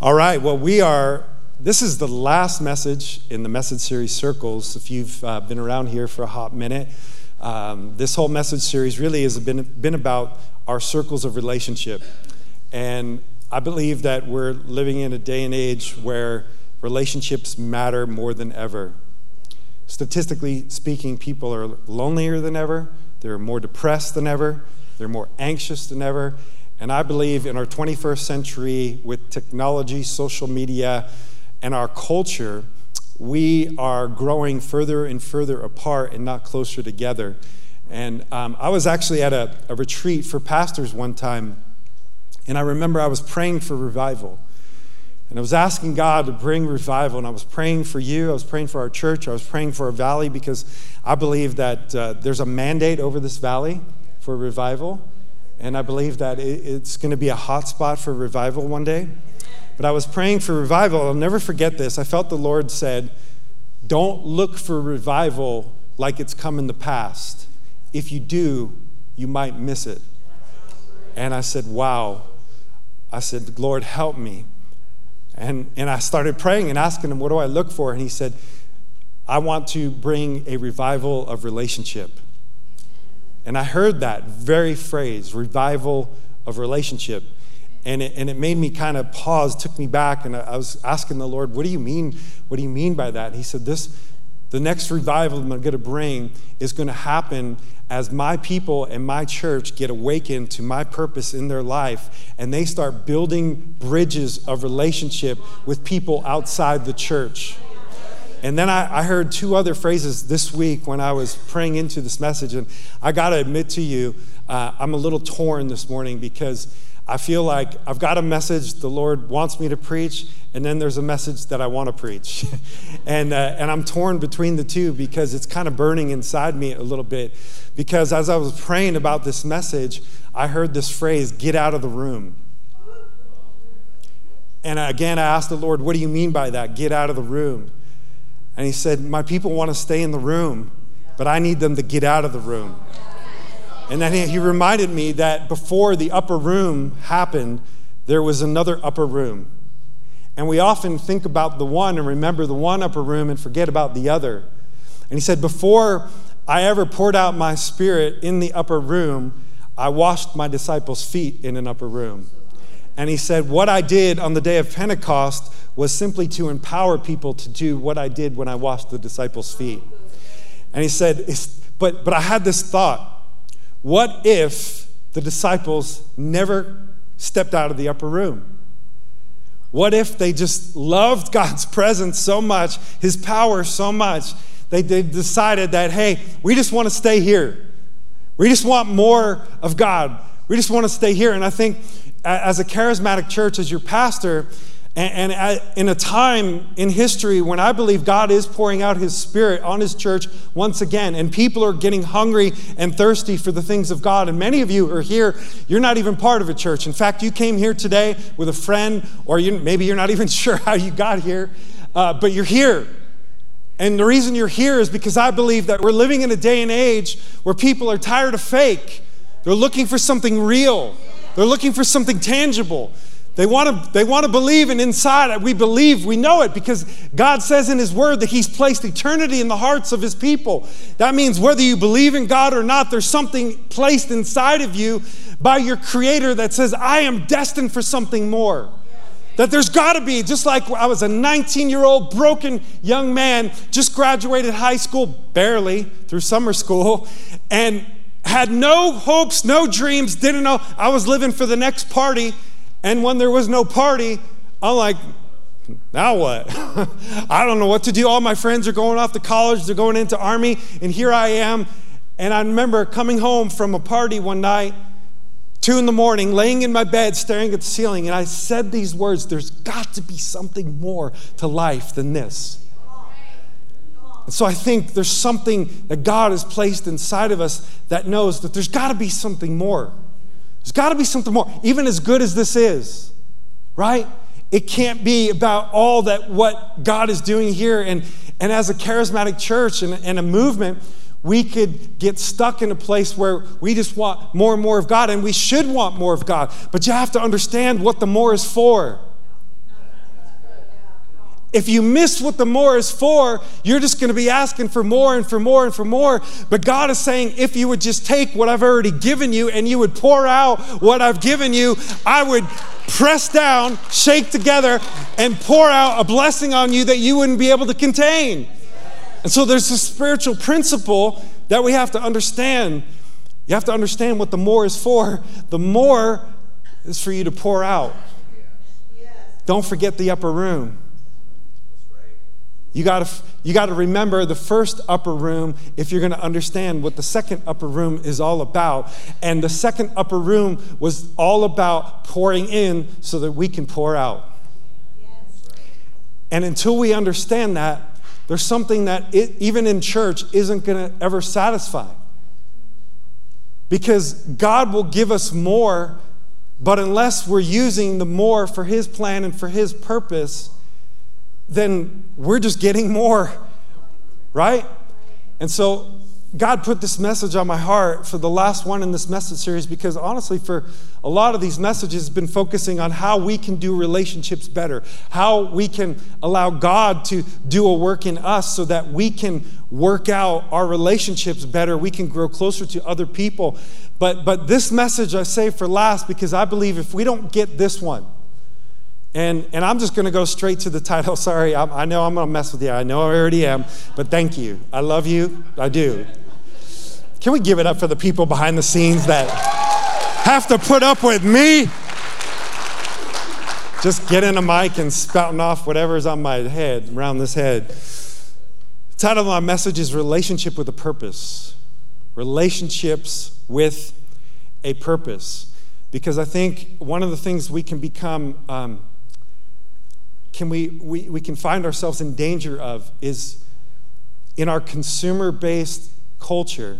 All right, well, we are, this is the last message in the message series Circles. If you've uh, been around here for a hot minute, um, this whole message series really has been, been about our circles of relationship. And I believe that we're living in a day and age where relationships matter more than ever. Statistically speaking, people are lonelier than ever, they're more depressed than ever, they're more anxious than ever, and I believe in our 21st century, with technology, social media, and our culture, we are growing further and further apart and not closer together. And um, I was actually at a, a retreat for pastors one time, and I remember I was praying for revival. And I was asking God to bring revival, and I was praying for you. I was praying for our church. I was praying for our valley because I believe that uh, there's a mandate over this valley for revival. And I believe that it's going to be a hot spot for revival one day. But I was praying for revival. I'll never forget this. I felt the Lord said, Don't look for revival like it's come in the past. If you do, you might miss it. And I said, Wow. I said, Lord, help me. And, and I started praying and asking him, What do I look for? And he said, I want to bring a revival of relationship. And I heard that very phrase, revival of relationship. And it, and it made me kind of pause, took me back, and I, was asking the Lord, what do you mean? What do you mean by that? And he said, This the next revival I'm going to bring is going to happen as my people and my church get awakened to my purpose in their life and they start building bridges of relationship with people outside the church. And then I, I, heard two other phrases this week when I was praying into this message. And I got to admit to you, uh, I'm a little torn this morning because I feel like I've got a message the Lord wants me to preach, and then there's a message that I want to preach. and, uh, and I'm torn between the two because it's kind of burning inside me a little bit. Because as I was praying about this message, I heard this phrase get out of the room. And again, I asked the Lord, what do you mean by that? Get out of the room. And he said, My people want to stay in the room, but I need them to get out of the room. And then he, reminded me that before the upper room happened, there was another upper room. And we often think about the one and remember the one upper room and forget about the other. And he said, Before I ever poured out my spirit in the upper room, I washed my disciples' feet in an upper room. And he said, What I did on the day of Pentecost was simply to empower people to do what I did when I washed the disciples' feet. And he said, but, but I had this thought what if the disciples never stepped out of the upper room? What if they just loved God's presence so much, His power so much, they, they decided that, hey, we just want to stay here. We just want more of God. We just want to stay here. And I think as a charismatic church, as your pastor, and, in a time in history when I believe God is pouring out His Spirit on His church once again, and people are getting hungry and thirsty for the things of God. And many of you are here, you're not even part of a church. In fact, you came here today with a friend, or you, maybe you're not even sure how you got here, uh, but you're here. And the reason you're here is because I believe that we're living in a day and age where people are tired of fake. They're looking for something real, they're looking for something tangible. They want to they want to believe, and inside we believe, we know it because God says in His Word that He's placed eternity in the hearts of His people. That means whether you believe in God or not, there's something placed inside of you by your Creator that says, I am destined for something more. That there's got to be, just like I was a 19 year old broken young man, just graduated high school, barely through summer school, and had no hopes, no dreams, didn't know I was living for the next party and when there was no party, I'm like, now what? I don't know what to do. All my friends are going off to college, they're going into army, and here I am. And I remember coming home from a party one night, two in the morning, laying in my bed, staring at the ceiling, and I said these words There's got to be something more to life than this. And so I think there's something that God has placed inside of us that knows that there's got to be something more. There's got to be something more, even as good as this is, right? It can't be about all that what God is doing here. And, and as a charismatic church and, and a movement, we could get stuck in a place where we just want more and more of God, and we should want more of God. But you have to understand what the more is for. If you miss what the more is for, you're just going to be asking for more and for more and for more. But God is saying, if you would just take what I've already given you and you would pour out what I've given you, I would press down, shake together, and pour out a blessing on you that you wouldn't be able to contain. And so there's a spiritual principle that we have to understand. You have to understand what the more is for. The more is for you to pour out. Don't forget the upper room. You got to you got to remember the first upper room if you're going to understand what the second upper room is all about. And the second upper room was all about pouring in so that we can pour out. And until we understand that, there's something that it, even in church isn't going to ever satisfy. Because God will give us more, but unless we're using the more for His plan and for His purpose, then we're just getting more, right? And so God put this message on my heart for the last one in this message series because honestly, for a lot of these messages, has been focusing on how we can do relationships better, how we can allow God to do a work in us so that we can work out our relationships better, we can grow closer to other people. But, but this message I say for last because I believe if we don't get this one, and, and I'm just going to go straight to the title. Sorry, I, I know I'm going to mess with you. I know I already am, but thank you. I love you. I do. Can we give it up for the people behind the scenes that have to put up with me? Just getting a mic and spouting off whatever's on my head, around this head. The title of my message is Relationship with a Purpose. Relationships with a Purpose. Because I think one of the things we can become um, can we, we, we can find ourselves in danger of is in our consumer based culture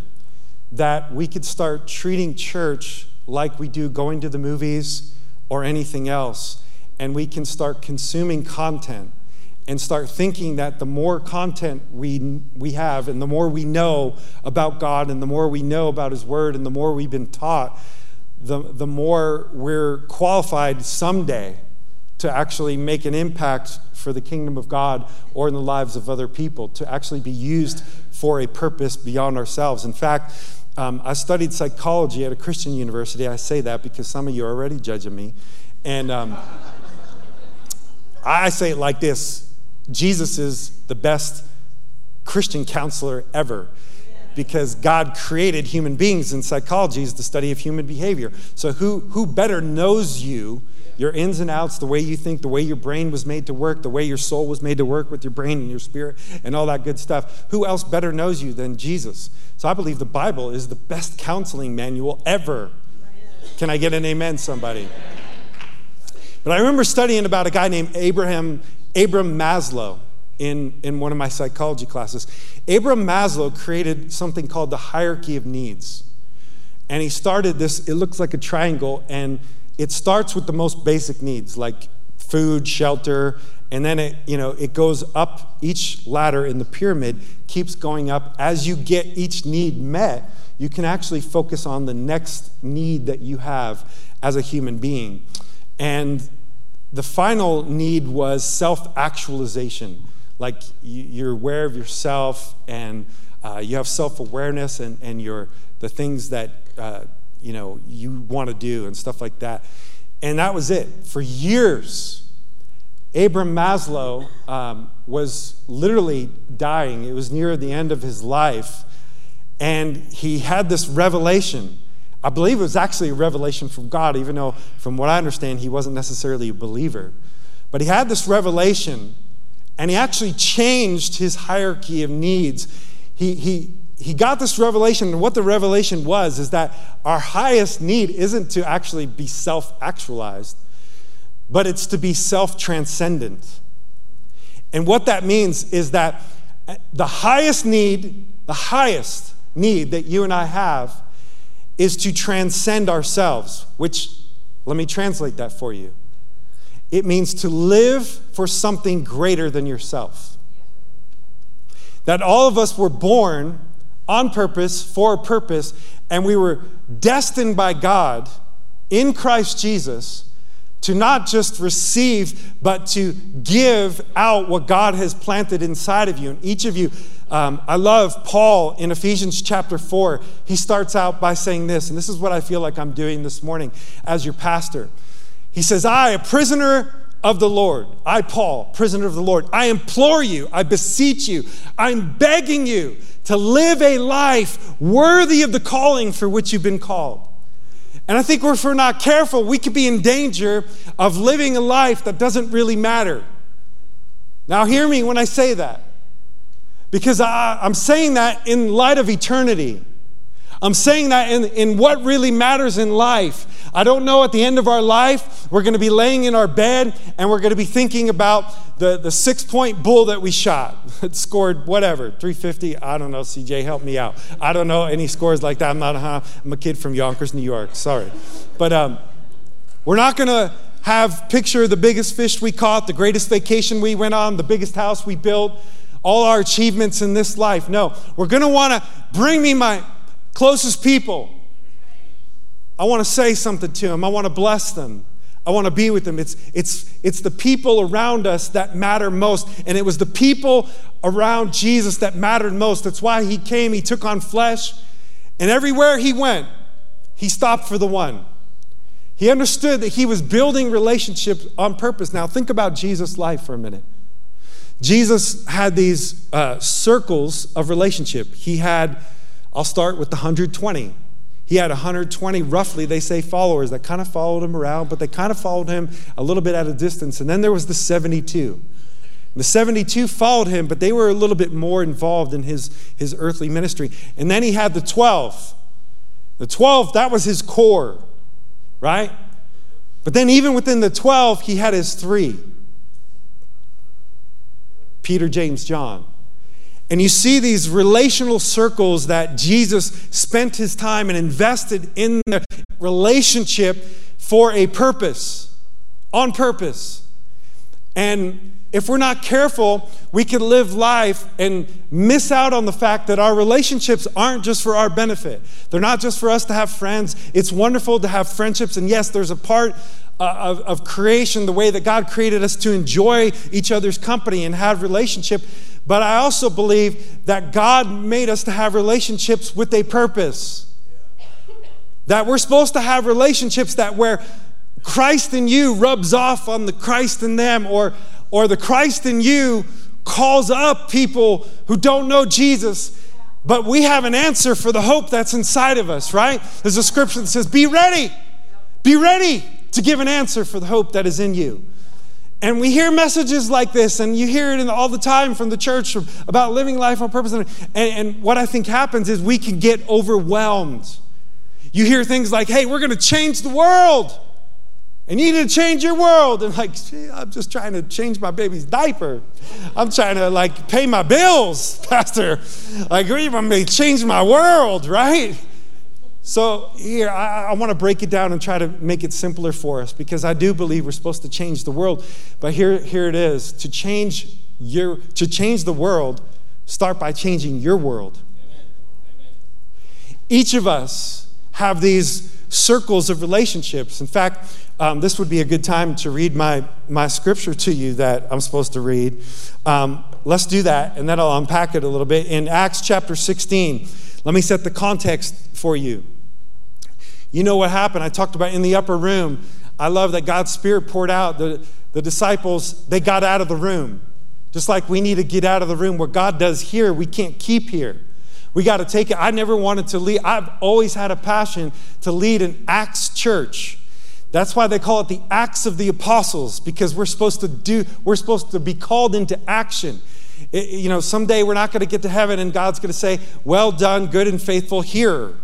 that we could start treating church like we do going to the movies or anything else. And we can start consuming content and start thinking that the more content we, we have and the more we know about God and the more we know about His Word and the more we've been taught, the, the more we're qualified someday to actually make an impact for the kingdom of God or in the lives of other people, to actually be used for a purpose beyond ourselves. In fact, um, I studied psychology at a Christian university. I say that because some of you are already judging me. And um, I say it like this Jesus is the best Christian counselor ever because God created human beings, and psychology is the study of human behavior. So, who, who better knows you your ins and outs, the way you think, the way your brain was made to work, the way your soul was made to work with your brain and your spirit, and all that good stuff. Who else better knows you than Jesus? So I believe the Bible is the best counseling manual ever. Can I get an amen, somebody? But I remember studying about a guy named Abraham, Abram Maslow in, in one of my psychology classes. Abram Maslow created something called the hierarchy of needs. And he started this, it looks like a triangle, and it starts with the most basic needs like food, shelter, and then it, you know, it goes up each ladder in the pyramid, keeps going up. As you get each need met, you can actually focus on the next need that you have as a human being. And the final need was self actualization. Like you're aware of yourself and uh, you have self awareness and, and your, the things that uh, you know you want to do and stuff like that. And that was it. For years abram maslow um, was literally dying. It was near the end of his life. And he had this revelation. I believe it was actually a revelation from god even though from what i understand he wasn't necessarily a believer. But he had this revelation and he actually changed his hierarchy of needs. He, he, he got this revelation, and what the revelation was is that our highest need isn't to actually be self actualized, but it's to be self transcendent. And what that means is that uh, the highest need, the highest need that you and I have is to transcend ourselves, which, let me translate that for you. It means to live for something greater than yourself. That all of us were born on purpose, for a purpose, and we were destined by God in Christ Jesus to not just receive, but to give out what God has planted inside of you. And each of you, um, I love Paul in Ephesians chapter 4. He starts out by saying this, and this is what I feel like I'm doing this morning as your pastor. He says, I, a prisoner of the Lord, I, Paul, prisoner of the Lord, I implore you, I beseech you, I'm begging you to live a life worthy of the calling for which you've been called. And I think if we're not careful, we could be in danger of living a life that doesn't really matter. Now, hear me when I say that, because I, am saying that in light of eternity. I'm saying that in, in what really matters in life. I don't know at the end of our life, we're going to be laying in our bed and we're going to be thinking about the, the six point bull that we shot. It scored whatever, 350. I don't know. CJ, help me out. I don't know any scores like that. I'm not a, I'm a kid from Yonkers, New York. Sorry. But um, we're not going to have picture the biggest fish we caught, the greatest vacation we went on, the biggest house we built, all our achievements in this life. No, we're going to want to bring me my closest people. I want to say something to them. I want to bless them. I want to be with them. It's, it's, it's the people around us that matter most. And it was the people around Jesus that mattered most. That's why he came, he took on flesh, and everywhere he went, he stopped for the one. He understood that he was building relationships on purpose. Now, think about Jesus' life for a minute. Jesus had these uh, circles of relationship. He had I'll start with the 120. He had 120, roughly, they say, followers that kind of followed him around, but they kind of followed him a little bit at a distance. And then there was the 72. The 72 followed him, but they were a little bit more involved in his, his earthly ministry. And then he had the 12. The 12, that was his core, right? But then, even within the 12, he had his three Peter, James, John. And you see these relational circles that Jesus spent his time and invested in the relationship for a purpose, on purpose. And if we're not careful, we can live life and miss out on the fact that our relationships aren't just for our benefit. They're not just for us to have friends. It's wonderful to have friendships. And yes, there's a part Uh, of, of creation, the way that God created us to enjoy each other's company and have relationship. But I also believe that God made us to have relationships with a purpose. That we're supposed to have relationships that where Christ in you rubs off on the Christ in them, or, or the Christ in you calls up people who don't know Jesus. But we have an answer for the hope that's inside of us, right? There's a scripture that says, Be ready, be ready to give an answer for the hope that is in you. And we hear messages like this, and you hear it all the time from the church about living life on purpose. And, and what I think happens is we can get overwhelmed. You hear things like, hey, we're going to change the world. And you need to change your world. And like, I'm just trying to change my baby's diaper. I'm trying to like pay my bills, Pastor. Like, I'm going to change my world, right? So, here, I, I want to break it down and try to make it simpler for us because I do believe we're supposed to change the world. But here, here it is to change, your, to change the world, start by changing your world. Amen. Amen. Each of us have these circles of relationships. In fact, um, this would be a good time to read my, my scripture to you that I'm supposed to read. Um, let's do that, and then I'll unpack it a little bit. In Acts chapter 16, let me set the context for you. You know what happened? I talked about in the upper room. I love that God's Spirit poured out. The, the disciples, they got out of the room. Just like we need to get out of the room. What God does here, we can't keep here. We got to take it. I never wanted to lead. I've always had a passion to lead an Acts church. That's why they call it the Acts of the Apostles, because we're supposed to do, we're supposed to be called into action. It, you know, someday we're not going to get to heaven and God's going to say, Well done, good and faithful hearer.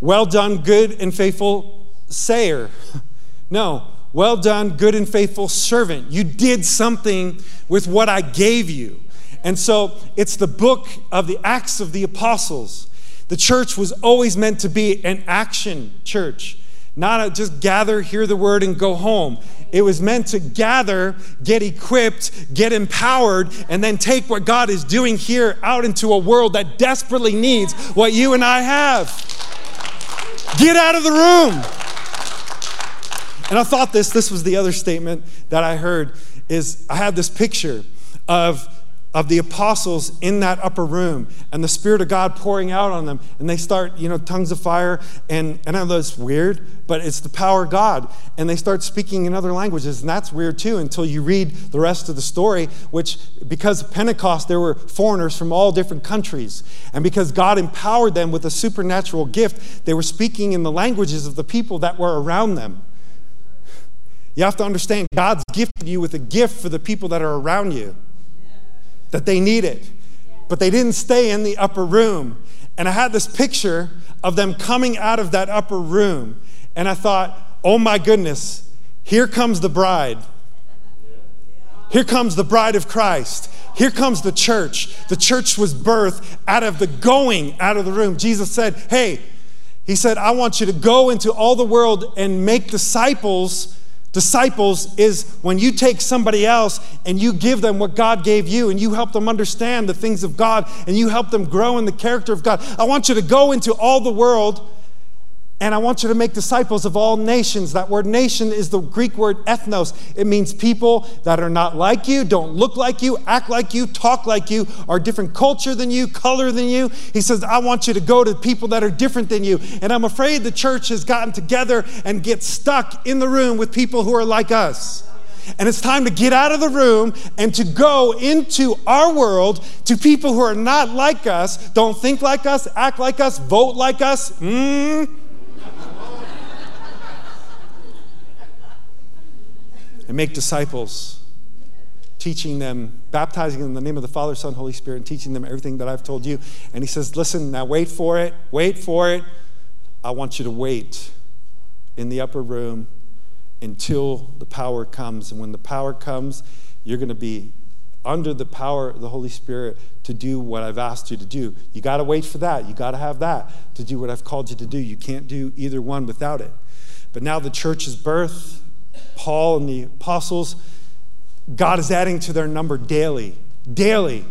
Well done, good and faithful sayer. No, well done, good and faithful servant. You did something with what I gave you. And so it's the book of the Acts of the Apostles. The church was always meant to be an action church, not a just gather, hear the word, and go home. It was meant to gather, get equipped, get empowered, and then take what God is doing here out into a world that desperately needs what you and I have. Get out of the room. And I thought this, this was the other statement that I heard, is I had this picture of of the apostles in that upper room and the Spirit of God pouring out on them. And they start, you know, tongues of fire. And, and I know it's weird, but it's the power of God. And they start speaking in other languages. And that's weird too until you read the rest of the story, which because of Pentecost, there were foreigners from all different countries. And because God empowered them with a supernatural gift, they were speaking in the languages of the people that were around them. You have to understand God's gifted you with a gift for the people that are around you that they needed. But they didn't stay in the upper room. And I had this picture of them coming out of that upper room. And I thought, oh my goodness, here comes the bride. Here comes the bride of Christ. Here comes the church. The church was birthed out of the going out of the room. Jesus said, Hey, He said, I want you to go into all the world and make disciples Disciples is when you take somebody else and you give them what God gave you and you help them understand the things of God and you help them grow in the character of God. I want you to go into all the world and I want you to make disciples of all nations. That word nation is the Greek word ethnos. It means people that are not like you, don't look like you, act like you, talk like you, are different culture than you, color than you. He says, I want you to go to people that are different than you. And I'm afraid the church has gotten together and get stuck in the room with people who are like us. And it's time to get out of the room and to go into our world to people who are not like us, don't think like us, act like us, vote like us. Mm and make disciples, teaching them, baptizing them in the name of the Father, Son, Holy Spirit, and teaching them everything that I've told you. And he says, Listen, now wait for it, wait for it. I want you to wait in the upper room until the power comes. And when the power comes, you're going to be under the power of the Holy Spirit to do what I've asked you to do. You got to wait for that. You got to have that to do what I've called you to do. You can't do either one without it. But now the church is birthed. Paul and the apostles, God is adding to their number daily, daily,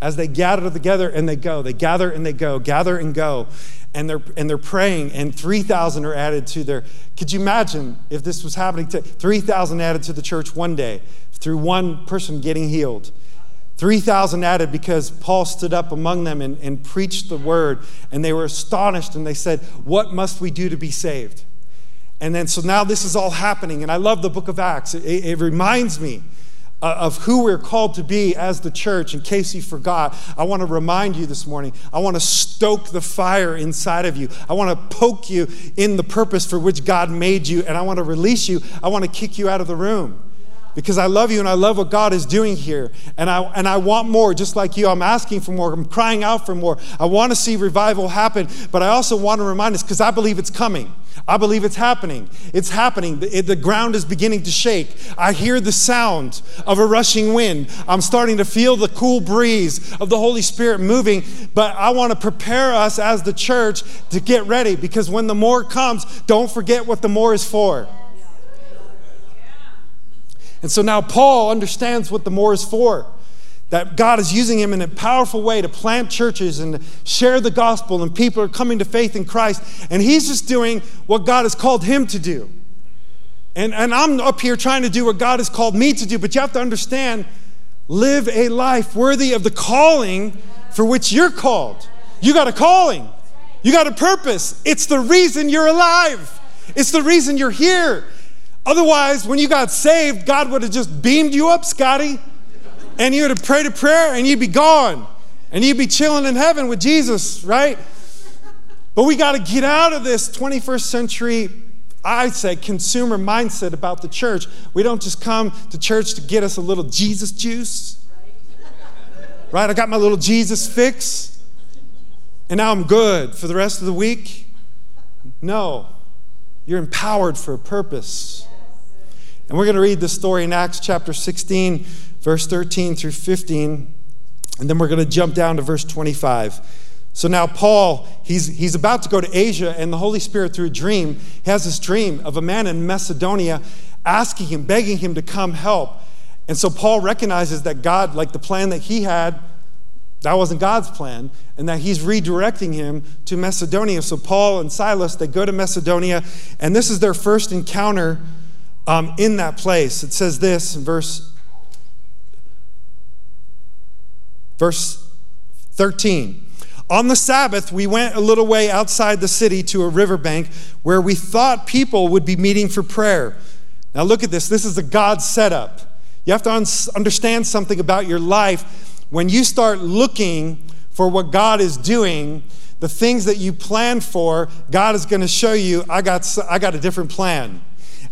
as they gather together and they go. They gather and they go, gather and go. And they're, and they're praying, and 3,000 are added to their. Could you imagine if this was happening? To 3,000 added to the church one day through one person getting healed. 3,000 added because Paul stood up among them and, and preached the word, and they were astonished and they said, What must we do to be saved? And then, so now this is all happening. And I love the book of Acts. It, it reminds me uh, of who we're called to be as the church. In case you forgot, I want to remind you this morning. I want to stoke the fire inside of you. I want to poke you in the purpose for which God made you. And I want to release you. I want to kick you out of the room because I love you and I love what God is doing here. And I, and I want more, just like you. I'm asking for more. I'm crying out for more. I want to see revival happen, but I also want to remind us because I believe it's coming. I believe it's happening. It's happening. The, the ground is beginning to shake. I hear the sound of a rushing wind. I'm starting to feel the cool breeze of the Holy Spirit moving. But I want to prepare us as the church to get ready because when the more comes, don't forget what the more is for. And so now Paul understands what the more is for. That God is using him in a powerful way to plant churches and share the gospel, and people are coming to faith in Christ. And he's just doing what God has called him to do. And, and I'm up here trying to do what God has called me to do, but you have to understand live a life worthy of the calling for which you're called. You got a calling, you got a purpose. It's the reason you're alive, it's the reason you're here. Otherwise, when you got saved, God would have just beamed you up, Scotty, and you would have prayed a prayer and you'd be gone. And you'd be chilling in heaven with Jesus, right? But we got to get out of this 21st century, I say, consumer mindset about the church. We don't just come to church to get us a little Jesus juice, right? I got my little Jesus fix, and now I'm good for the rest of the week. No, you're empowered for a purpose. And we're going to read the story in Acts chapter 16, verse 13 through 15. And then we're going to jump down to verse 25. So now, Paul, he's, he's about to go to Asia, and the Holy Spirit, through a dream, has this dream of a man in Macedonia asking him, begging him to come help. And so Paul recognizes that God, like the plan that he had, that wasn't God's plan, and that he's redirecting him to Macedonia. So Paul and Silas, they go to Macedonia, and this is their first encounter um, in that place. It says this in verse, verse 13. On the Sabbath, we went a little way outside the city to a riverbank where we thought people would be meeting for prayer. Now, look at this. This is a God setup. You have to un- understand something about your life. When you start looking for what God is doing, the things that you plan for, God is going to show you, I got, I got a different plan.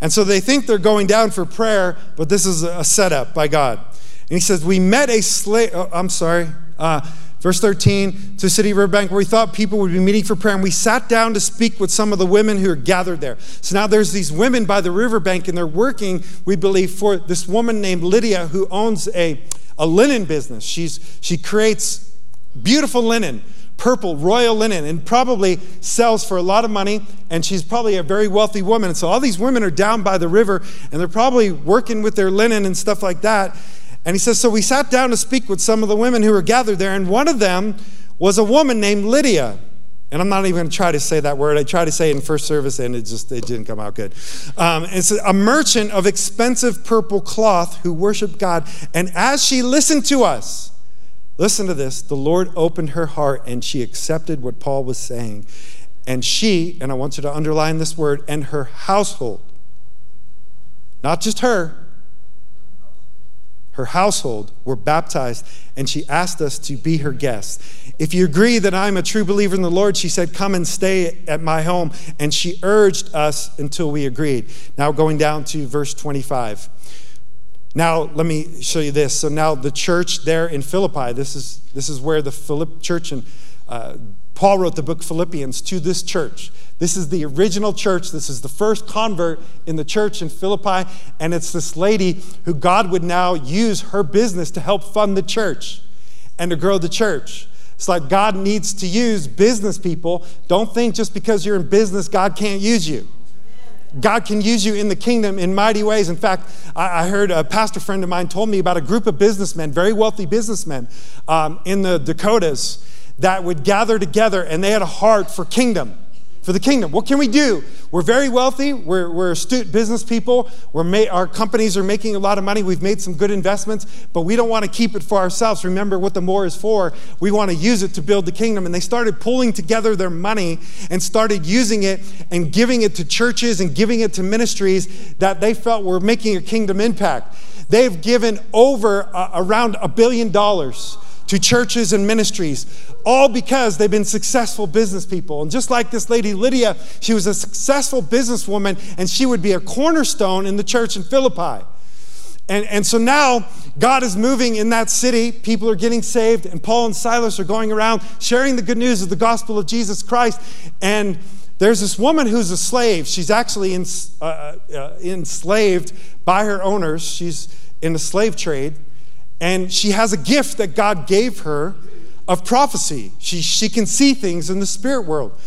And so they think they're going down for prayer, but this is a setup by God. And he says, We met a slave, oh, I'm sorry. Uh, Verse 13, to City Riverbank, where we thought people would be meeting for prayer, and we sat down to speak with some of the women who are gathered there. So now there's these women by the riverbank, and they're working, we believe, for this woman named Lydia who owns a, a linen business. She's, she creates beautiful linen, purple, royal linen, and probably sells for a lot of money. And she's probably a very wealthy woman. And so all these women are down by the river, and they're probably working with their linen and stuff like that. And he says, So we sat down to speak with some of the women who were gathered there, and one of them was a woman named Lydia. And I'm not even going to try to say that word. I tried to say it in first service, and it just it didn't come out good. Um, it's a merchant of expensive purple cloth who worshiped God. And as she listened to us, listen to this, the Lord opened her heart, and she accepted what Paul was saying. And she, and I want you to underline this word, and her household, not just her, her household were baptized, and she asked us to be her guests. If you agree that I'm a true believer in the Lord, she said, Come and stay at my home. And she urged us until we agreed. Now, going down to verse 25. Now, let me show you this. So, now the church there in Philippi, this is, this is where the Philip church and uh, Paul wrote the book Philippians to this church. This is the original church. This is the first convert in the church in Philippi. And it's this lady who God would now use her business to help fund the church and to grow the church. It's like God needs to use business people. Don't think just because you're in business, God can't use you. God can use you in the kingdom in mighty ways. In fact, I heard a pastor friend of mine told me about a group of businessmen, very wealthy businessmen um, in the Dakotas that would gather together and they had a heart for kingdom for the kingdom. What can we do? We're very wealthy. We're, we're astute business people. We're ma- our companies are making a lot of money. We've made some good investments, but we don't want to keep it for ourselves. Remember what the more is for. We want to use it to build the kingdom. And they started pulling together their money and started using it and giving it to churches and giving it to ministries that they felt were making a kingdom impact. They've given over uh, around a billion dollars to churches and ministries, all because they've been successful business people. And just like this lady Lydia, she was a successful businesswoman and she would be a cornerstone in the church in Philippi. And, and so now God is moving in that city. People are getting saved, and Paul and Silas are going around sharing the good news of the gospel of Jesus Christ. And there's this woman who's a slave. She's actually in, uh, uh, enslaved by her owners, she's in the slave trade. And she has a gift that God gave her of prophecy. She, she can see things in the spirit world.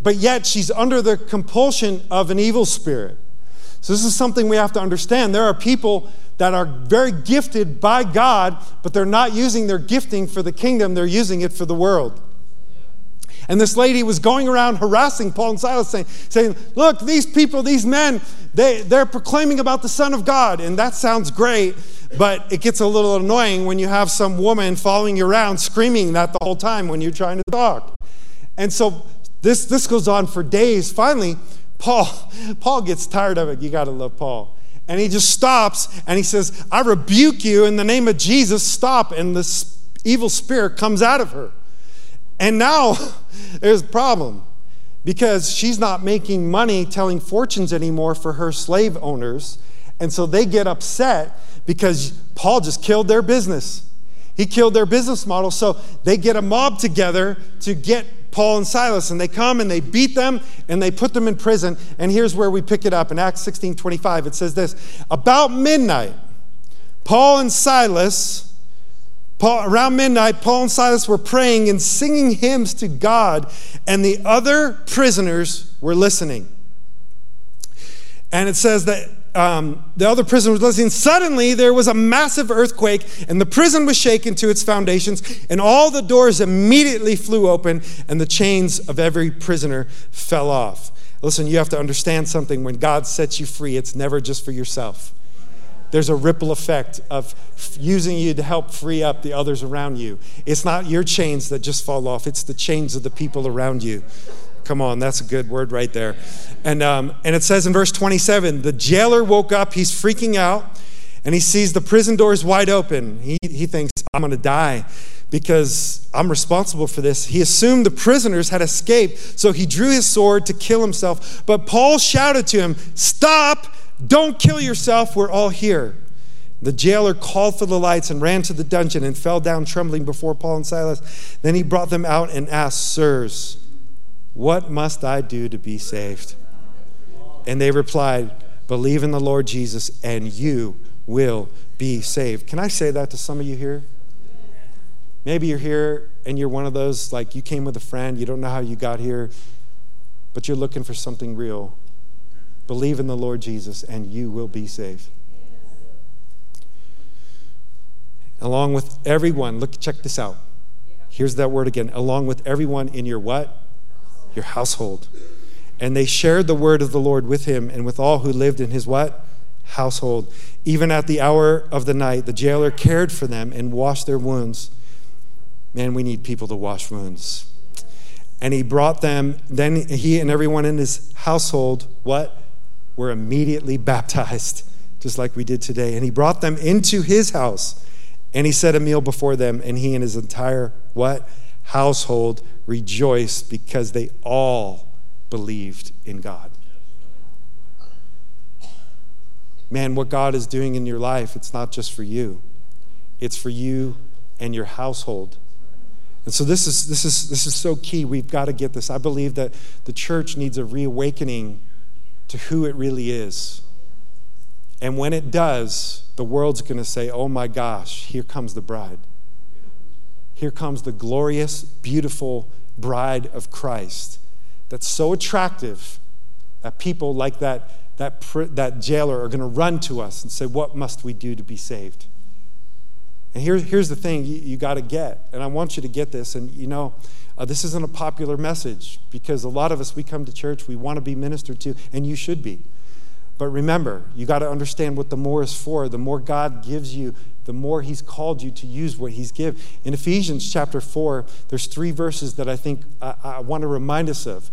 But yet she's under the compulsion of an evil spirit. So, this is something we have to understand. There are people that are very gifted by God, but they're not using their gifting for the kingdom, they're using it for the world. And this lady was going around harassing Paul and Silas, saying, saying Look, these people, these men, they, they're proclaiming about the Son of God. And that sounds great, but it gets a little annoying when you have some woman following you around screaming that the whole time when you're trying to talk. And so this, this goes on for days. Finally, Paul, Paul gets tired of it. You got to love Paul. And he just stops and he says, I rebuke you in the name of Jesus, stop. And this evil spirit comes out of her. And now there's a problem because she's not making money telling fortunes anymore for her slave owners. And so they get upset because Paul just killed their business. He killed their business model. So they get a mob together to get Paul and Silas, and they come and they beat them and they put them in prison. And here's where we pick it up in Acts 16 25. It says this About midnight, Paul and Silas, Paul, around midnight, Paul and Silas were praying and singing hymns to God, and the other prisoners were listening. And it says that um, the other prison was listening. Suddenly, there was a massive earthquake, and the prison was shaken to its foundations, and all the doors immediately flew open, and the chains of every prisoner fell off. Listen, you have to understand something. When God sets you free, it's never just for yourself. There's a ripple effect of using you to help free up the others around you. It's not your chains that just fall off, it's the chains of the people around you. Come on, that's a good word right there. And, um, and it says in verse 27 the jailer woke up, he's freaking out, and he sees the prison doors wide open. He, he thinks, I'm to die because I'm responsible for this. He assumed the prisoners had escaped, so he drew his sword to kill himself. But Paul shouted to him, Stop! Don't kill yourself. We're all here. The jailer called for the lights and ran to the dungeon and fell down trembling before Paul and Silas. Then he brought them out and asked, Sirs, what must I do to be saved? And they replied, Believe in the Lord Jesus, and you will be saved. Can I say that to some of you here? Maybe you're here and you're one of those, like you came with a friend, you don't know how you got here, but you're looking for something real. Believe in the Lord Jesus and you will be saved. Along with everyone, look, check this out. Here's that word again. Along with everyone in your what? Your household. And they shared the word of the Lord with him and with all who lived in his what? Household. Even at the hour of the night, the jailer cared for them and washed their wounds. Man, we need people to wash wounds. And he brought them, then he and everyone in his household, what? Were immediately baptized, just like we did today. And he brought them into his house, and he set a meal before them, and he and his entire, what? Household rejoiced because they all believed in God. Man, what God is doing in your life, it's not just for you, it's for you and your household. And so this is, this, is, this is so key. We've got to get this. I believe that the church needs a reawakening to who it really is. And when it does, the world's going to say, oh my gosh, here comes the bride. Here comes the glorious, beautiful bride of Christ that's so attractive that people like that, that, that jailer are going to run to us and say, What must we do to be saved? And here, here's the thing you, you got to get, and I want you to get this. And you know, uh, this isn't a popular message because a lot of us, we come to church, we want to be ministered to, and you should be. But remember, you got to understand what the more is for. The more God gives you, the more He's called you to use what He's given. In Ephesians chapter 4, there's three verses that I think I, I want to remind us of.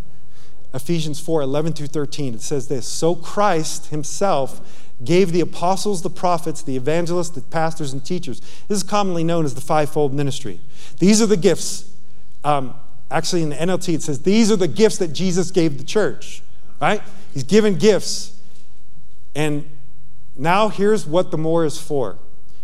Ephesians 4 11 through 13, it says this So Christ Himself gave the apostles, the prophets, the evangelists, the pastors, and teachers. This is commonly known as the fivefold ministry. These are the gifts. Um, actually, in the NLT, it says these are the gifts that Jesus gave the church, right? He's given gifts. And now here's what the more is for.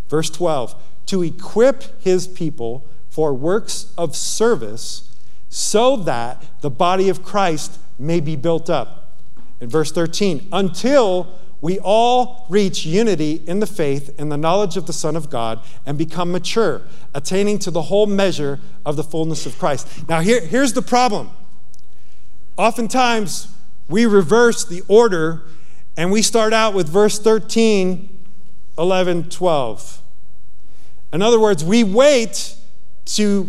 Verse 12 to equip his people for works of service so that the body of Christ may be built up. In verse 13, until we all reach unity in the faith and the knowledge of the Son of God and become mature, attaining to the whole measure of the fullness of Christ. Now, here, here's the problem. Oftentimes, we reverse the order and we start out with verse 13, 11, 12. In other words, we wait to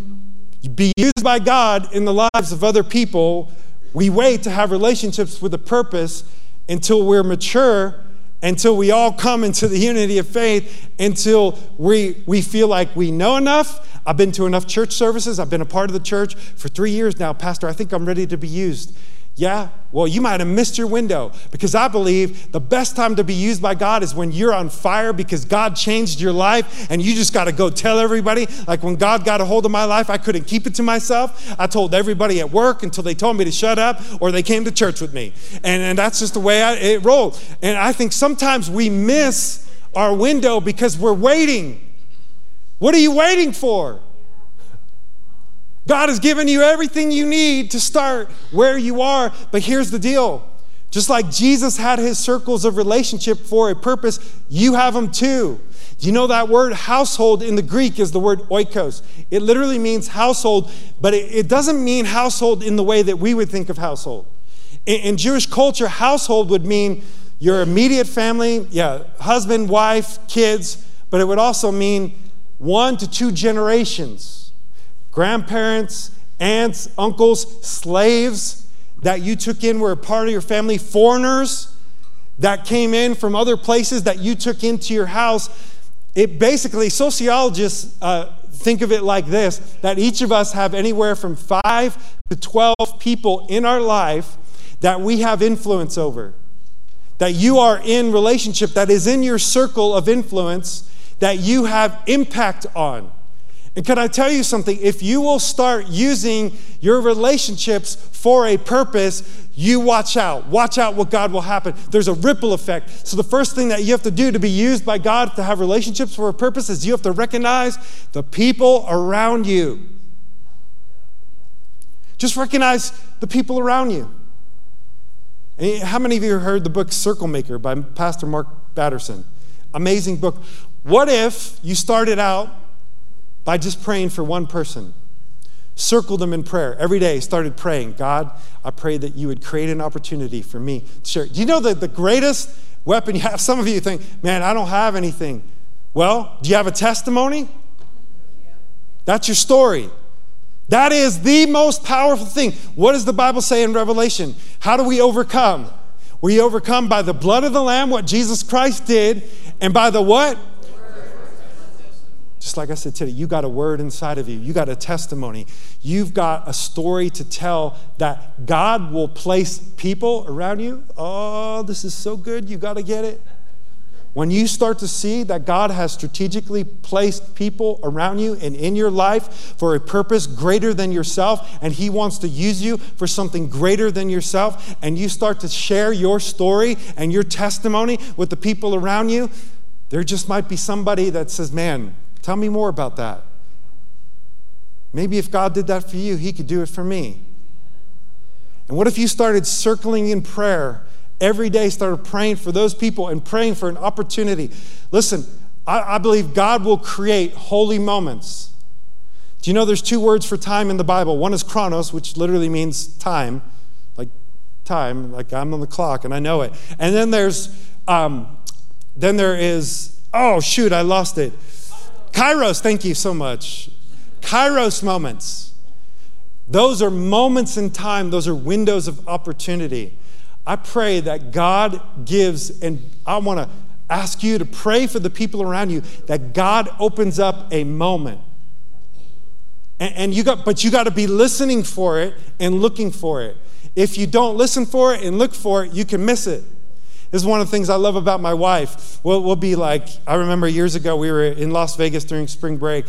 be used by God in the lives of other people. We wait to have relationships with a purpose until we're mature, until we all come into the unity of faith, until we, we feel like we know enough. I've been to enough church services. I've been a part of the church for three years now. Pastor, I think I'm ready to be used. Yeah? Well, you might have missed your window because I believe the best time to be used by God is when you're on fire because God changed your life and you just got to go tell everybody. Like when God got a hold of my life, I couldn't keep it to myself. I told everybody at work until they told me to shut up or they came to church with me. And, and that's just the way I, it rolled. And I think sometimes we miss our window because we're waiting. What are you waiting for? God has given you everything you need to start where you are. But here's the deal just like Jesus had his circles of relationship for a purpose, you have them too. You know that word household in the Greek is the word oikos. It literally means household, but it, doesn't mean household in the way that we would think of household. In, in Jewish culture, household would mean your immediate family, yeah, husband, wife, kids, but it would also mean one to two generations grandparents, aunts, uncles, slaves. that you took in were a part of your family, foreigners that came in from other places that you took into your house. It basically, sociologists uh, think of it like this that each of us have anywhere from five to 12 people in our life that we have influence over. That you are in relationship, that is in your circle of influence, that you have impact on. And can I tell you something? If you will start using your relationships for a purpose, you watch out. Watch out what God will happen. There's a ripple effect. So, the first thing that you have to do to be used by God to have relationships for a purpose is you have to recognize the people around you. Just recognize the people around you. How many of you have heard the book Circle Maker by Pastor Mark Batterson? Amazing book. What if you started out by just praying for one person. Circled them in prayer every day, started praying, God, I pray that you would create an opportunity for me to share. Do you know that the greatest weapon you have? Some of you think, man, I don't have anything. Well, do you have a testimony? That's your story. That is the most powerful thing. What does the Bible say in Revelation? How do we overcome? We overcome by the blood of the Lamb, what Jesus Christ did, and by the what? Just like I said today, you got a word inside of you. You got a testimony. You've got a story to tell that God will place people around you. Oh, this is so good. You got to get it. When you start to see that God has strategically placed people around you and in your life for a purpose greater than yourself, and He wants to use you for something greater than yourself, and you start to share your story and your testimony with the people around you, there just might be somebody that says, Man, Tell me more about that. Maybe if God did that for you, He could do it for me. And what if you started circling in prayer every day, started praying for those people and praying for an opportunity? Listen, I, I believe God will create holy moments. Do you know there's two words for time in the Bible? One is chronos, which literally means time, like time, like I'm on the clock and I know it. And then there's, um, then there is, oh shoot, I lost it. Kairos, thank you so much. Kairos moments. Those are moments in time, those are windows of opportunity. I pray that God gives, and I want to ask you to pray for the people around you that God opens up a moment. And, and you got, but you got to be listening for it and looking for it. If you don't listen for it and look for it, you can miss it. This is one of the things I love about my wife. We'll, we'll be like, I remember years ago we were in Las Vegas during spring break.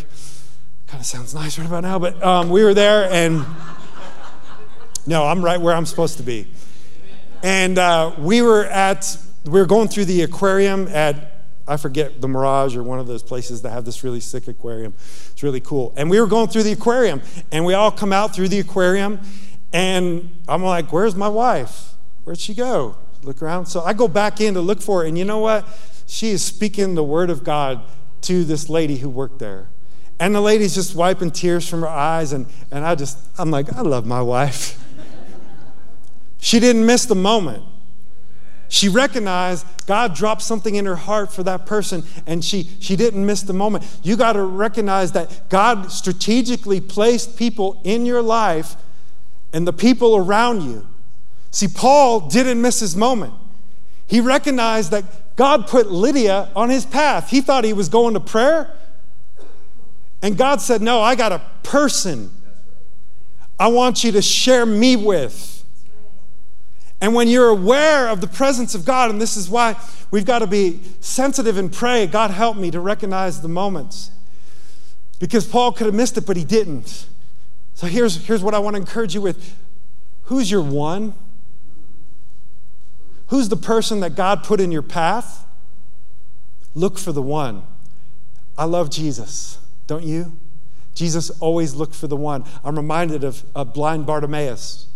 Kind of sounds nice right about now, but um, we were there and no, I'm right where I'm supposed to be. And uh, we were at, we were going through the aquarium at, I forget, the Mirage or one of those places that have this really sick aquarium. It's really cool. And we were going through the aquarium and we all come out through the aquarium and I'm like, where's my wife? Where'd she go? Look around. So I go back in to look for her, and you know what? She is speaking the word of God to this lady who worked there. And the lady's just wiping tears from her eyes, and, and I just, I'm like, I love my wife. she didn't miss the moment. She recognized God dropped something in her heart for that person, and she, she didn't miss the moment. You got to recognize that God strategically placed people in your life and the people around you See, Paul didn't miss his moment. He recognized that God put Lydia on his path. He thought he was going to prayer. And God said, No, I got a person I want you to share me with. And when you're aware of the presence of God, and this is why we've got to be sensitive and pray, God help me to recognize the moments. Because Paul could have missed it, but he didn't. So here's, here's what I want to encourage you with Who's your one? Who's the person that God put in your path? Look for the one. I love Jesus, don't you? Jesus always looked for the one. I'm reminded of, of blind Bartimaeus.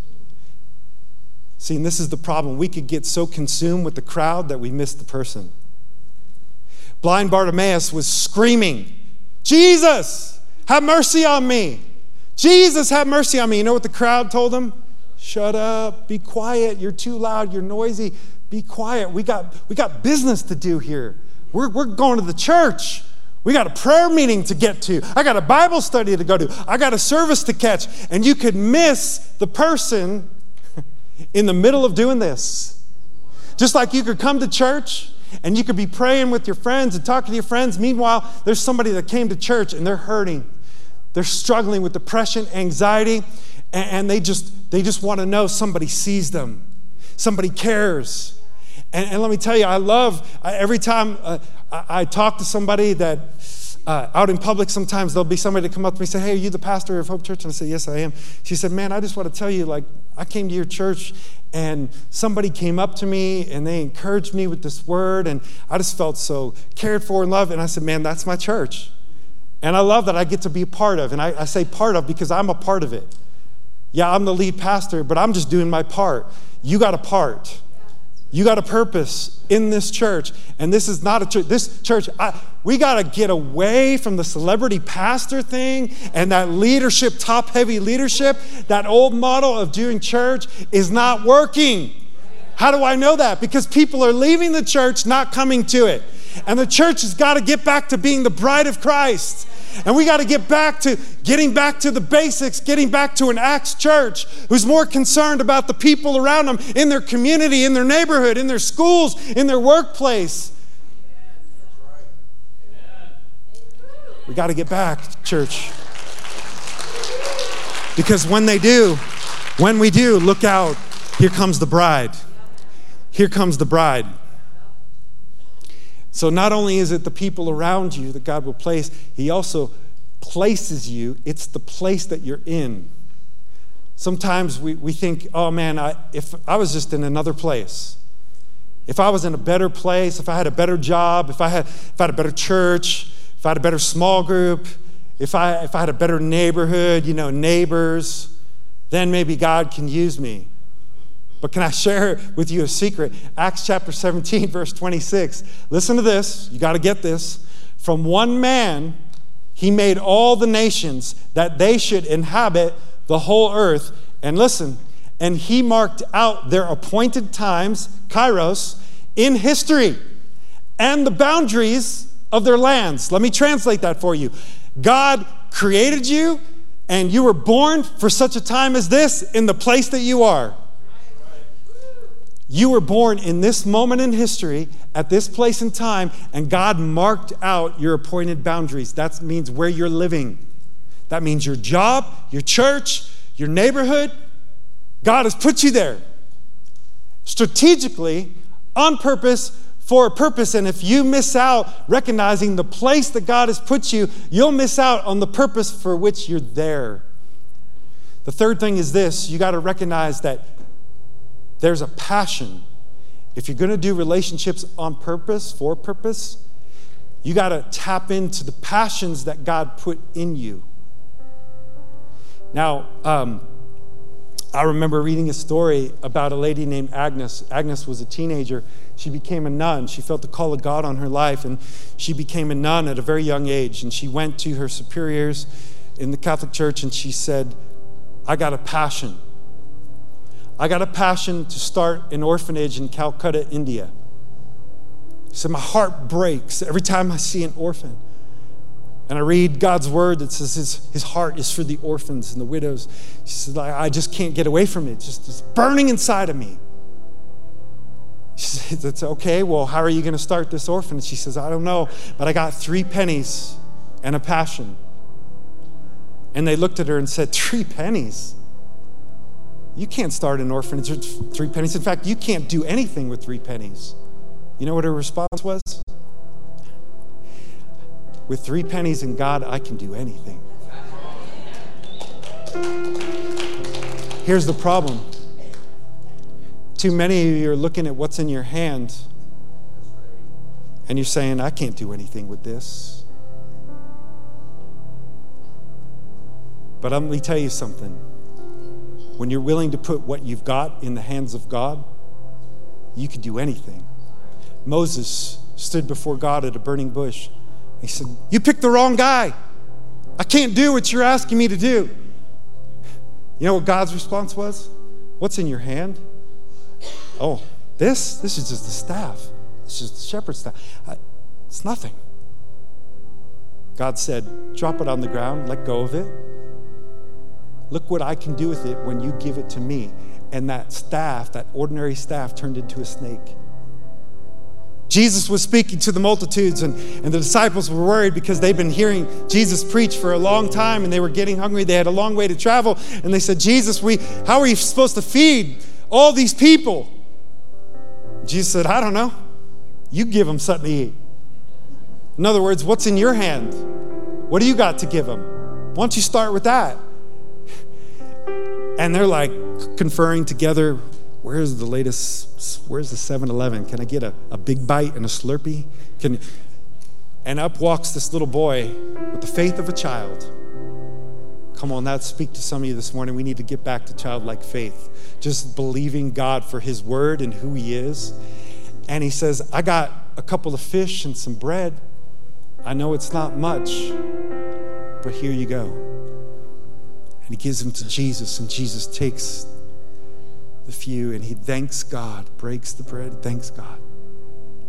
See, and this is the problem. We could get so consumed with the crowd that we miss the person. Blind Bartimaeus was screaming, Jesus, have mercy on me. Jesus, have mercy on me. You know what the crowd told him? Shut up, be quiet, you're too loud, you're noisy. Be quiet. We got, we got business to do here. We're, we're going to the church. We got a prayer meeting to get to. I got a Bible study to go to. I got a service to catch. And you could miss the person in the middle of doing this. Just like you could come to church and you could be praying with your friends and talking to your friends. Meanwhile, there's somebody that came to church and they're hurting. They're struggling with depression, anxiety, and they just they just want to know somebody sees them. Somebody cares. And, and let me tell you, I love every time uh, I, I talk to somebody that uh, out in public, sometimes there'll be somebody to come up to me and say, Hey, are you the pastor of Hope Church? And I say, Yes, I am. She said, Man, I just want to tell you, like, I came to your church and somebody came up to me and they encouraged me with this word, and I just felt so cared for and loved. And I said, Man, that's my church. And I love that I get to be a part of. And I, I say part of because I'm a part of it. Yeah, I'm the lead pastor, but I'm just doing my part. You got a part. You got a purpose in this church, and this is not a church. This church, I, we got to get away from the celebrity pastor thing and that leadership, top heavy leadership. That old model of doing church is not working. How do I know that? Because people are leaving the church, not coming to it. And the church has got to get back to being the bride of Christ. And we got to get back to getting back to the basics, getting back to an Acts church who's more concerned about the people around them in their community, in their neighborhood, in their schools, in their workplace. We got to get back, church. Because when they do, when we do, look out, here comes the bride. Here comes the bride. So not only is it the people around you that God will place, He also places you. It's the place that you're in. Sometimes we, we think, oh man, I, if I was just in another place, if I was in a better place, if I had a better job, if I had, if I had a better church, if I had a better small group, if I, if I had a better neighborhood, you know, neighbors, then maybe God can use me. But can I share with you a secret? Acts chapter 17, verse 26. Listen to this. You got to get this. From one man, he made all the nations that they should inhabit the whole earth. And listen, and he marked out their appointed times, kairos, in history and the boundaries of their lands. Let me translate that for you. God created you, and you were born for such a time as this in the place that you are. You were born in this moment in history, at this place and time, and God marked out your appointed boundaries. That means where you're living. That means your job, your church, your neighborhood. God has put you there strategically, on purpose, for a purpose. And if you miss out recognizing the place that God has put you, you'll miss out on the purpose for which you're there. The third thing is this you got to recognize that there's a passion. If you're going to do relationships on purpose, for purpose, you got to tap into the passions that God put in you. Now, um, I remember reading a story about a lady named Agnes. Agnes was a teenager. She became a nun. She felt the call of God on her life, and she became a nun at a very young age. And she went to her superiors in the Catholic Church and she said, I got a passion. I got a passion to start an orphanage in Calcutta, India. He said, My heart breaks every time I see an orphan. And I read God's word that says his, his heart is for the orphans and the widows. She said, I just can't get away from it. It's just it's burning inside of me. She says, okay. Well, how are you going to start this orphanage? She says, I don't know, but I got three pennies and a passion. And they looked at her and said, Three pennies? You can't start an orphanage with three pennies. In fact, you can't do anything with three pennies. You know what her response was? With three pennies and God, I can do anything. Here's the problem too many of you are looking at what's in your hand and you're saying, I can't do anything with this. But let me tell you something when you're willing to put what you've got in the hands of God, you can do anything. Moses stood before God at a burning bush. He said, You picked the wrong guy. I can't do what you're asking me to do. You know what God's response was? What's in your hand? Oh, this? This is just the staff. It's just the shepherd's staff. I, it's nothing. God said, Drop it on the ground, let go of it. Look what I can do with it when you give it to me. and that staff, that ordinary staff, turned into a snake. Jesus was speaking to the multitudes, and, and the disciples were worried because they'd been hearing Jesus preach for a long time and they were getting hungry. They had a long way to travel. And they said, Jesus, we, how are you supposed to feed all these people? Jesus said, I don't know. You give them something to eat. In other words, what's in your hand? What do you got to give them? Why don't you start with that? And they're like conferring together where's the latest, where's the 7 Eleven? Can I get a, a big bite and a Slurpee? Can, and up walks this little boy with the faith of a child. Come on, that speak to some of you this morning. We need to get back to childlike faith, just believing God for His word and who He is. And he says, I got a couple of fish and some bread. I know it's not much, but here you go. And he gives them to Jesus, and Jesus takes the few, and he thanks God, breaks the bread, thanks God.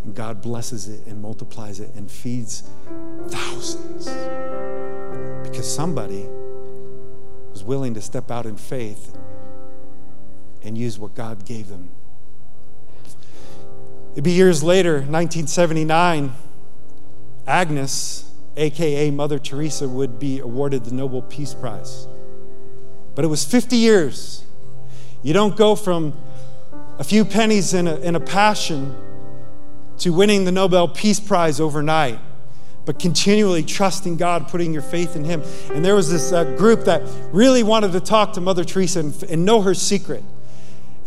And God blesses it and multiplies it and feeds thousands. Because somebody was willing to step out in faith and use what God gave them. It'd be years later, 1979, Agnes, aka Mother Teresa, would be awarded the Nobel Peace Prize. But it was 50 years you don't go from a few pennies in a, in a passion to winning the Nobel Peace Prize overnight, but continually trusting God, putting your faith in Him. And there was this uh, group that really wanted to talk to Mother Teresa and, and know her secret.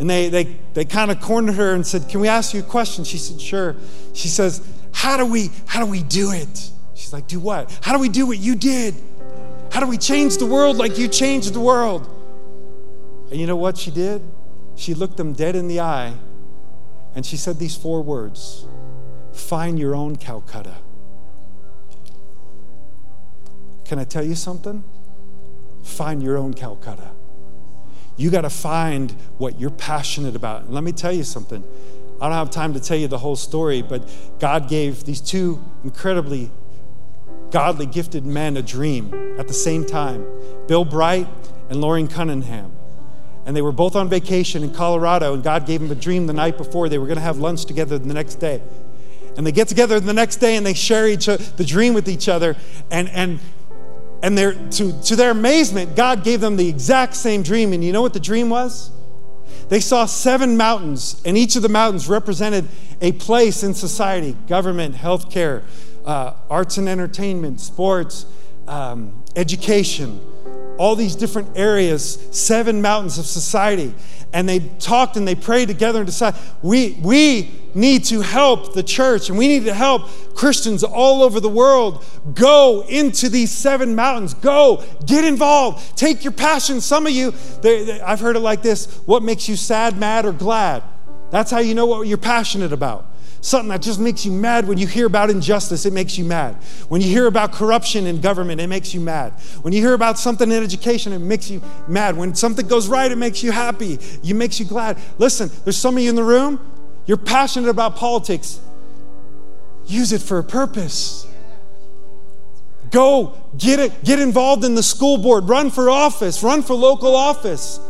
And they, they, they kind of cornered her and said, Can we ask you a question? She said, Sure. She says, How do we, how do we do it? She's like, Do what? How do we do what you did? How do we change the world like you changed the world? And you know what she did? She looked them dead in the eye and she said these four words Find your own Calcutta. Can I tell you something? Find your own Calcutta. You got to find what you're passionate about. And let me tell you something. I don't have time to tell you the whole story, but God gave these two incredibly godly, gifted men a dream at the same time Bill Bright and Loren Cunningham and they were both on vacation in Colorado, and God gave them a dream the night before. They were going to have lunch together the next day. And they get together the next day and they share each the dream with each other. And, and, and to, to their amazement, God gave them the exact same dream. And you know what the dream was? They saw seven mountains, and each of the mountains represented a place in society government, healthcare, uh, arts and entertainment, sports, um, education, all these different areas, seven mountains of society. And they talked and they prayed together and decided we, we need to help the church and we need to help Christians all over the world go into these seven mountains. Go, get involved, take your passion. Some of you, they, they, I've heard it like this what makes you sad, mad, or glad? That's how you know what you're passionate about. Something that just makes you mad when you hear about injustice, it makes you mad. When you hear about corruption in government, it makes you mad. When you hear about something in education, it makes you mad. When something goes right, it makes you happy. It makes you glad. Listen, there's some of you in the room, you're passionate about politics. Use it for a purpose. Go get it, get involved in the school board, run for office, run for local office.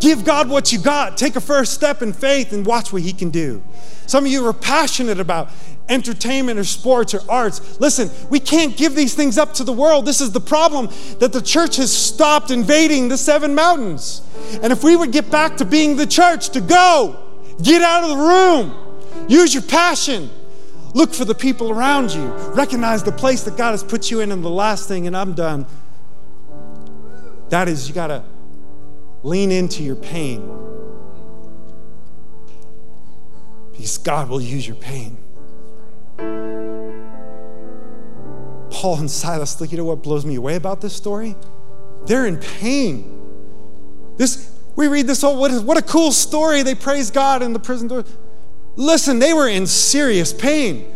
Give God what you got. Take a first step in faith and watch what He can do. Some of you are passionate about entertainment or sports or arts. Listen, we can't give these things up to the world. This is the problem that the church has stopped invading the seven mountains. And if we would get back to being the church, to go, get out of the room, use your passion, look for the people around you, recognize the place that God has put you in. And the last thing, and I'm done, that is you got to lean into your pain. because God will use your pain. Paul and Silas, look, you know what blows me away about this story? They're in pain. This, we read this whole, what, is, what a cool story. They praise God in the prison door. Listen, they were in serious pain.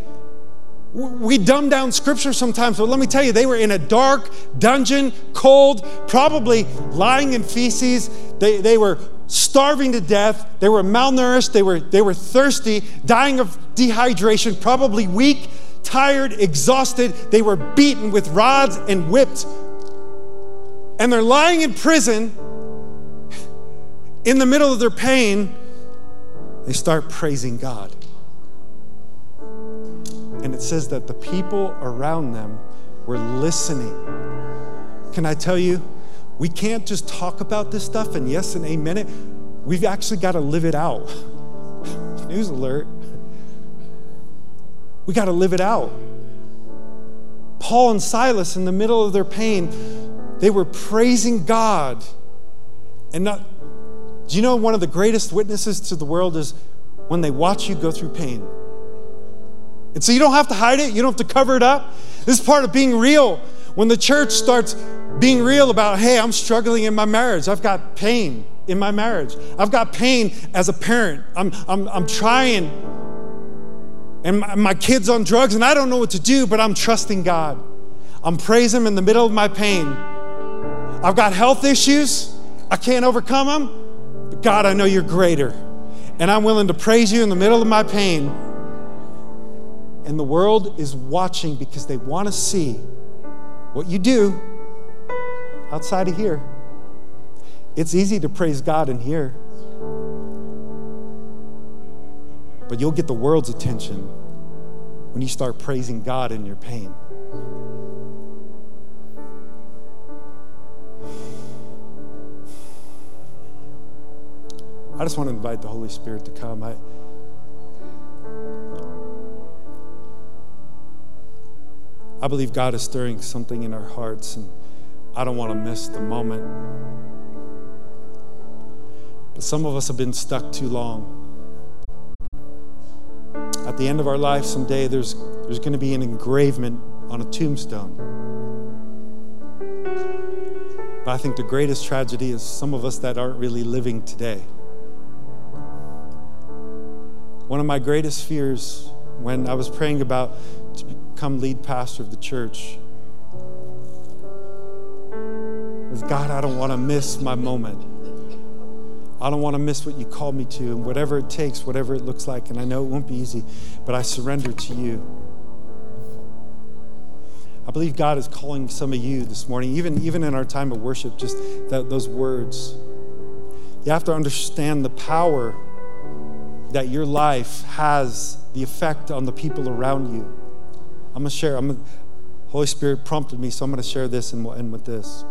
We dumb down scripture sometimes, but let me tell you, they were in a dark dungeon, cold, probably lying in feces. They, they were starving to death. They were malnourished. They were, they were thirsty, dying of dehydration, probably weak, tired, exhausted. They were beaten with rods and whipped. And they're lying in prison. in the middle of their pain, they start praising God. And it says that the people around them were listening. Can I tell you, we can't just talk about this stuff and yes and amen it. We've actually got to live it out. News alert. We got to live it out. Paul and Silas, in the middle of their pain, they were praising God. And not, do you know one of the greatest witnesses to the world is when they watch you go through pain? And so you don't have to hide it, you don't have to cover it up. This is part of being real. When the church starts being real about, hey, I'm struggling in my marriage, I've got pain in my marriage, I've got pain as a parent, I'm, I'm, I'm trying, and my, my kid's on drugs, and I don't know what to do, but I'm trusting God. I'm praising Him in the middle of my pain. I've got health issues, I can't overcome them, but God, I know you're greater. And I'm willing to praise you in the middle of my pain and the world is watching because they want to see what you do outside of here. It's easy to praise God in here, but you'll get the world's attention when you start praising God in your pain. I just want to invite the Holy Spirit to come. I, I believe God is stirring something in our hearts, and I don't want to miss the moment. But some of us have been stuck too long. At the end of our life, someday there's, there's going to be an engravement on a tombstone. But I think the greatest tragedy is some of us that aren't really living today. One of my greatest fears when I was praying about become lead pastor of the church is God, I don't want to miss my moment. I don't want to miss what you called me to, and whatever it takes, whatever it looks like. And I know it won't be easy, but I surrender to you. I believe God is calling some of you this morning, even, even in our time of worship, just that, those words. You have to understand the power that your life has the effect on the people around you. I'm going to share. I'm gonna, Holy Spirit prompted me, so I'm going to share this and we'll end with this.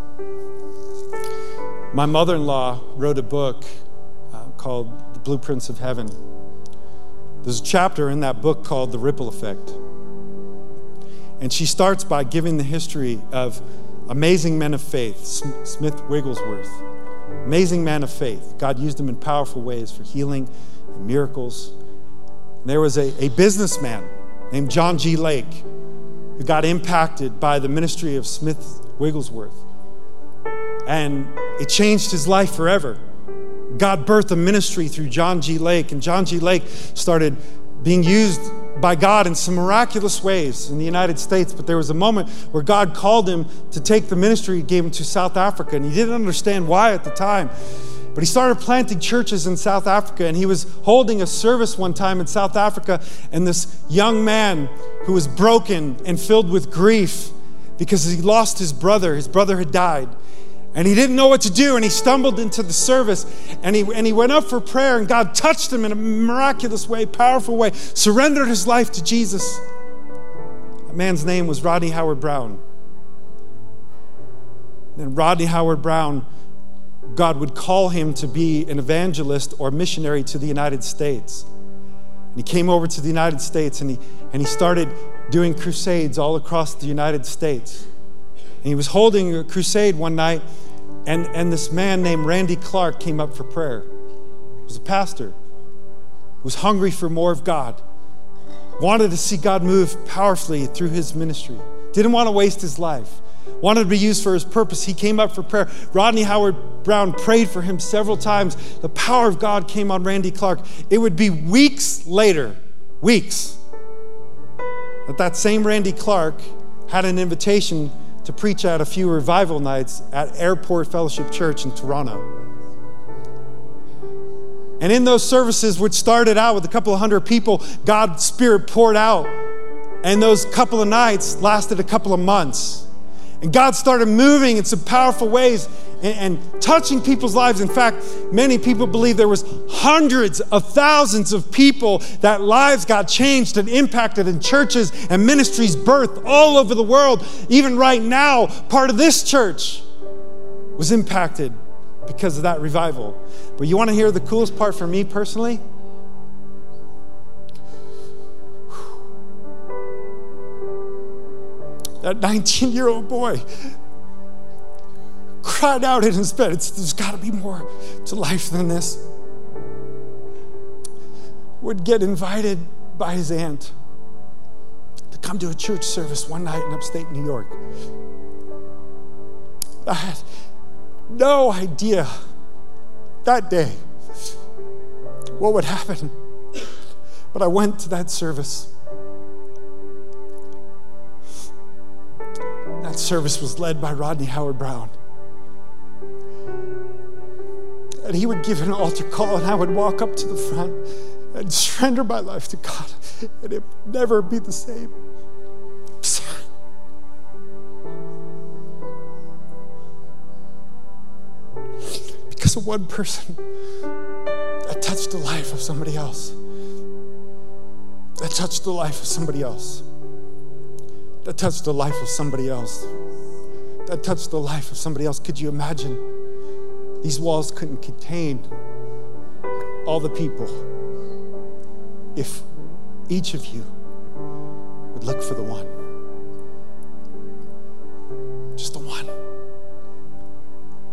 My mother in law wrote a book uh, called The Blueprints of Heaven. There's a chapter in that book called The Ripple Effect. And she starts by giving the history of amazing men of faith, Smith Wigglesworth. Amazing man of faith. God used him in powerful ways for healing and miracles. There was a, a businessman named John G. Lake who got impacted by the ministry of Smith Wigglesworth. And it changed his life forever. God birthed a ministry through John G. Lake, and John G. Lake started being used by God in some miraculous ways in the United States. But there was a moment where God called him to take the ministry, he gave him to South Africa, and he didn't understand why at the time. But he started planting churches in South Africa, and he was holding a service one time in South Africa, and this young man who was broken and filled with grief because he lost his brother, his brother had died. And he didn't know what to do, and he stumbled into the service, and he, and he went up for prayer, and God touched him in a miraculous way, powerful way, surrendered his life to Jesus. That man's name was Rodney Howard-Browne. And Rodney Howard-Browne God would call him to be an evangelist or missionary to the United States. And he came over to the United States and he, and he started doing crusades all across the United States. And he was holding a crusade one night, and, and this man named Randy Clark came up for prayer. He was a pastor who was hungry for more of God, wanted to see God move powerfully through his ministry, didn't want to waste his life wanted to be used for his purpose. He came up for prayer. Rodney Howard-Browne prayed for him several times. The power of God came on Randy Clark. It would be weeks later, weeks, that that same Randy Clark had an invitation to preach at a few revival nights at Airport Fellowship Church in Toronto. And in those services, which started out with a couple of hundred people, God's Spirit poured out. And those couple of nights lasted a couple of months. And God started moving in some powerful ways and, and, touching people's lives. In fact, many people believe there was hundreds of thousands of people that lives got changed and impacted in churches and ministries birthed all over the world. Even right now, part of this church was impacted because of that revival. But you want to hear the coolest part for me personally? That 19 year old boy cried out in his bed, There's got to be more to life than this. Would get invited by his aunt to come to a church service one night in upstate New York. I had no idea that day what would happen. But I went to that service. That service was led by Rodney Howard-Browne. And he would give an altar call, and I would walk up to the front and surrender my life to God, and it would never be the same. Because of one person that touched the life of somebody else, that touched the life of somebody else that touched the life of somebody else. That touched the life of somebody else. Could you imagine? These walls couldn't contain all the people if each of you would look for the one. Just the one.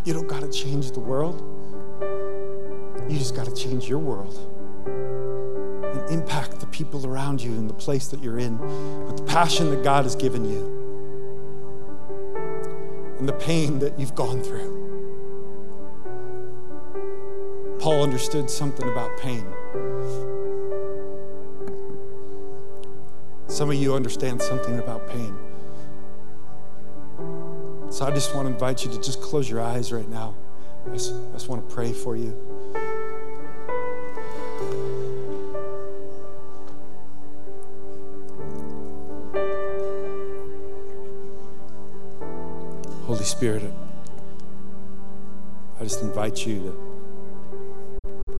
You don't got to change the world, you just got to change your world impact the people around you in the place that you're in with the passion that God has given you and the pain that you've gone through. Paul understood something about pain. Some of you understand something about pain. So I just want to invite you to just close your eyes right now. I just, I just want to pray for you. Spirit, I just invite you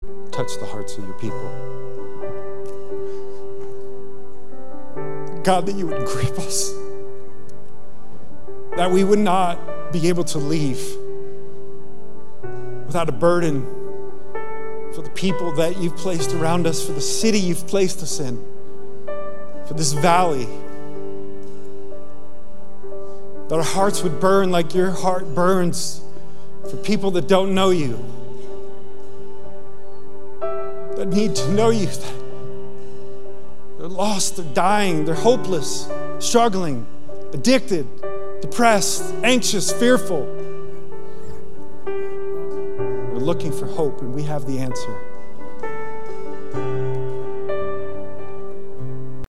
to touch the hearts of your people. God, that you would grip us, that we would not be able to leave without a burden for the people that you've placed around us, for the city you've placed us in, for this valley that our hearts would burn like your heart burns for people that don't know you, that need to know you. They're lost, they're dying, they're hopeless, struggling, addicted, depressed, anxious, fearful. We're looking for hope, and we have the answer.